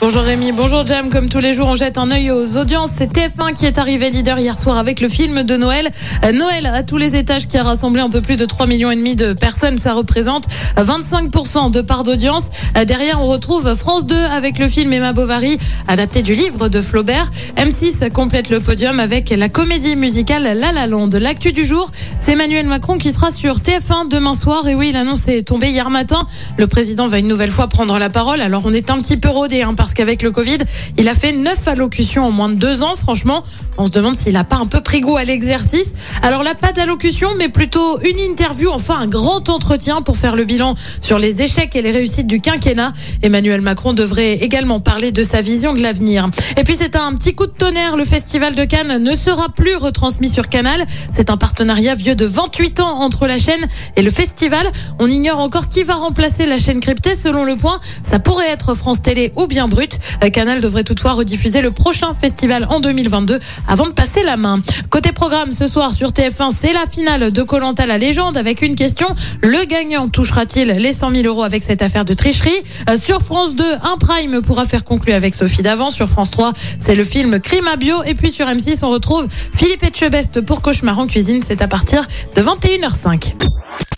Bonjour Rémi, bonjour Jam. Comme tous les jours, on jette un œil aux audiences. C'est TF1 qui est arrivé leader hier soir avec le film de Noël. Euh, Noël à tous les étages qui a rassemblé un peu plus de 3 millions de personnes. Ça représente 25% de part d'audience. Euh, Derrière, on retrouve France 2 avec le film Emma Bovary, adapté du livre de Flaubert. M6 complète le podium avec la comédie musicale La La Land. L'actu du jour, c'est Emmanuel Macron qui sera sur TF1 demain soir. Et oui, l'annonce est tombée hier matin. Le président va une nouvelle fois prendre la parole. Alors, on est un petit peu rodé, hein, parce qu'avec le Covid, il a fait neuf allocutions en moins de deux ans. Franchement, on se demande s'il a pas un peu pris goût à l'exercice. Alors là, pas d'allocution, mais plutôt une interview, enfin un grand entretien pour faire le bilan sur les échecs et les réussites du quinquennat. Emmanuel Macron devrait également parler de sa vision de l'avenir. Et puis c'est un petit coup de tonnerre. Le festival de Cannes ne sera plus retransmis sur Canal. C'est un partenariat vieux de 28 ans entre la chaîne et le festival. On ignore encore qui va remplacer la chaîne cryptée. Selon le point, ça pourrait être France Télé ou bien Euh, Canal devrait toutefois rediffuser le prochain festival en 2022 avant de passer la main. Côté programme, ce soir sur TF1, c'est la finale de Colanta la légende avec une question. Le gagnant touchera-t-il les 100 000 euros avec cette affaire de tricherie? Euh, Sur France 2, un prime pourra faire conclure avec Sophie Davant. Sur France 3, c'est le film Crime à bio. Et puis sur M6, on retrouve Philippe Etchebest pour Cauchemar en cuisine. C'est à partir de 21h05.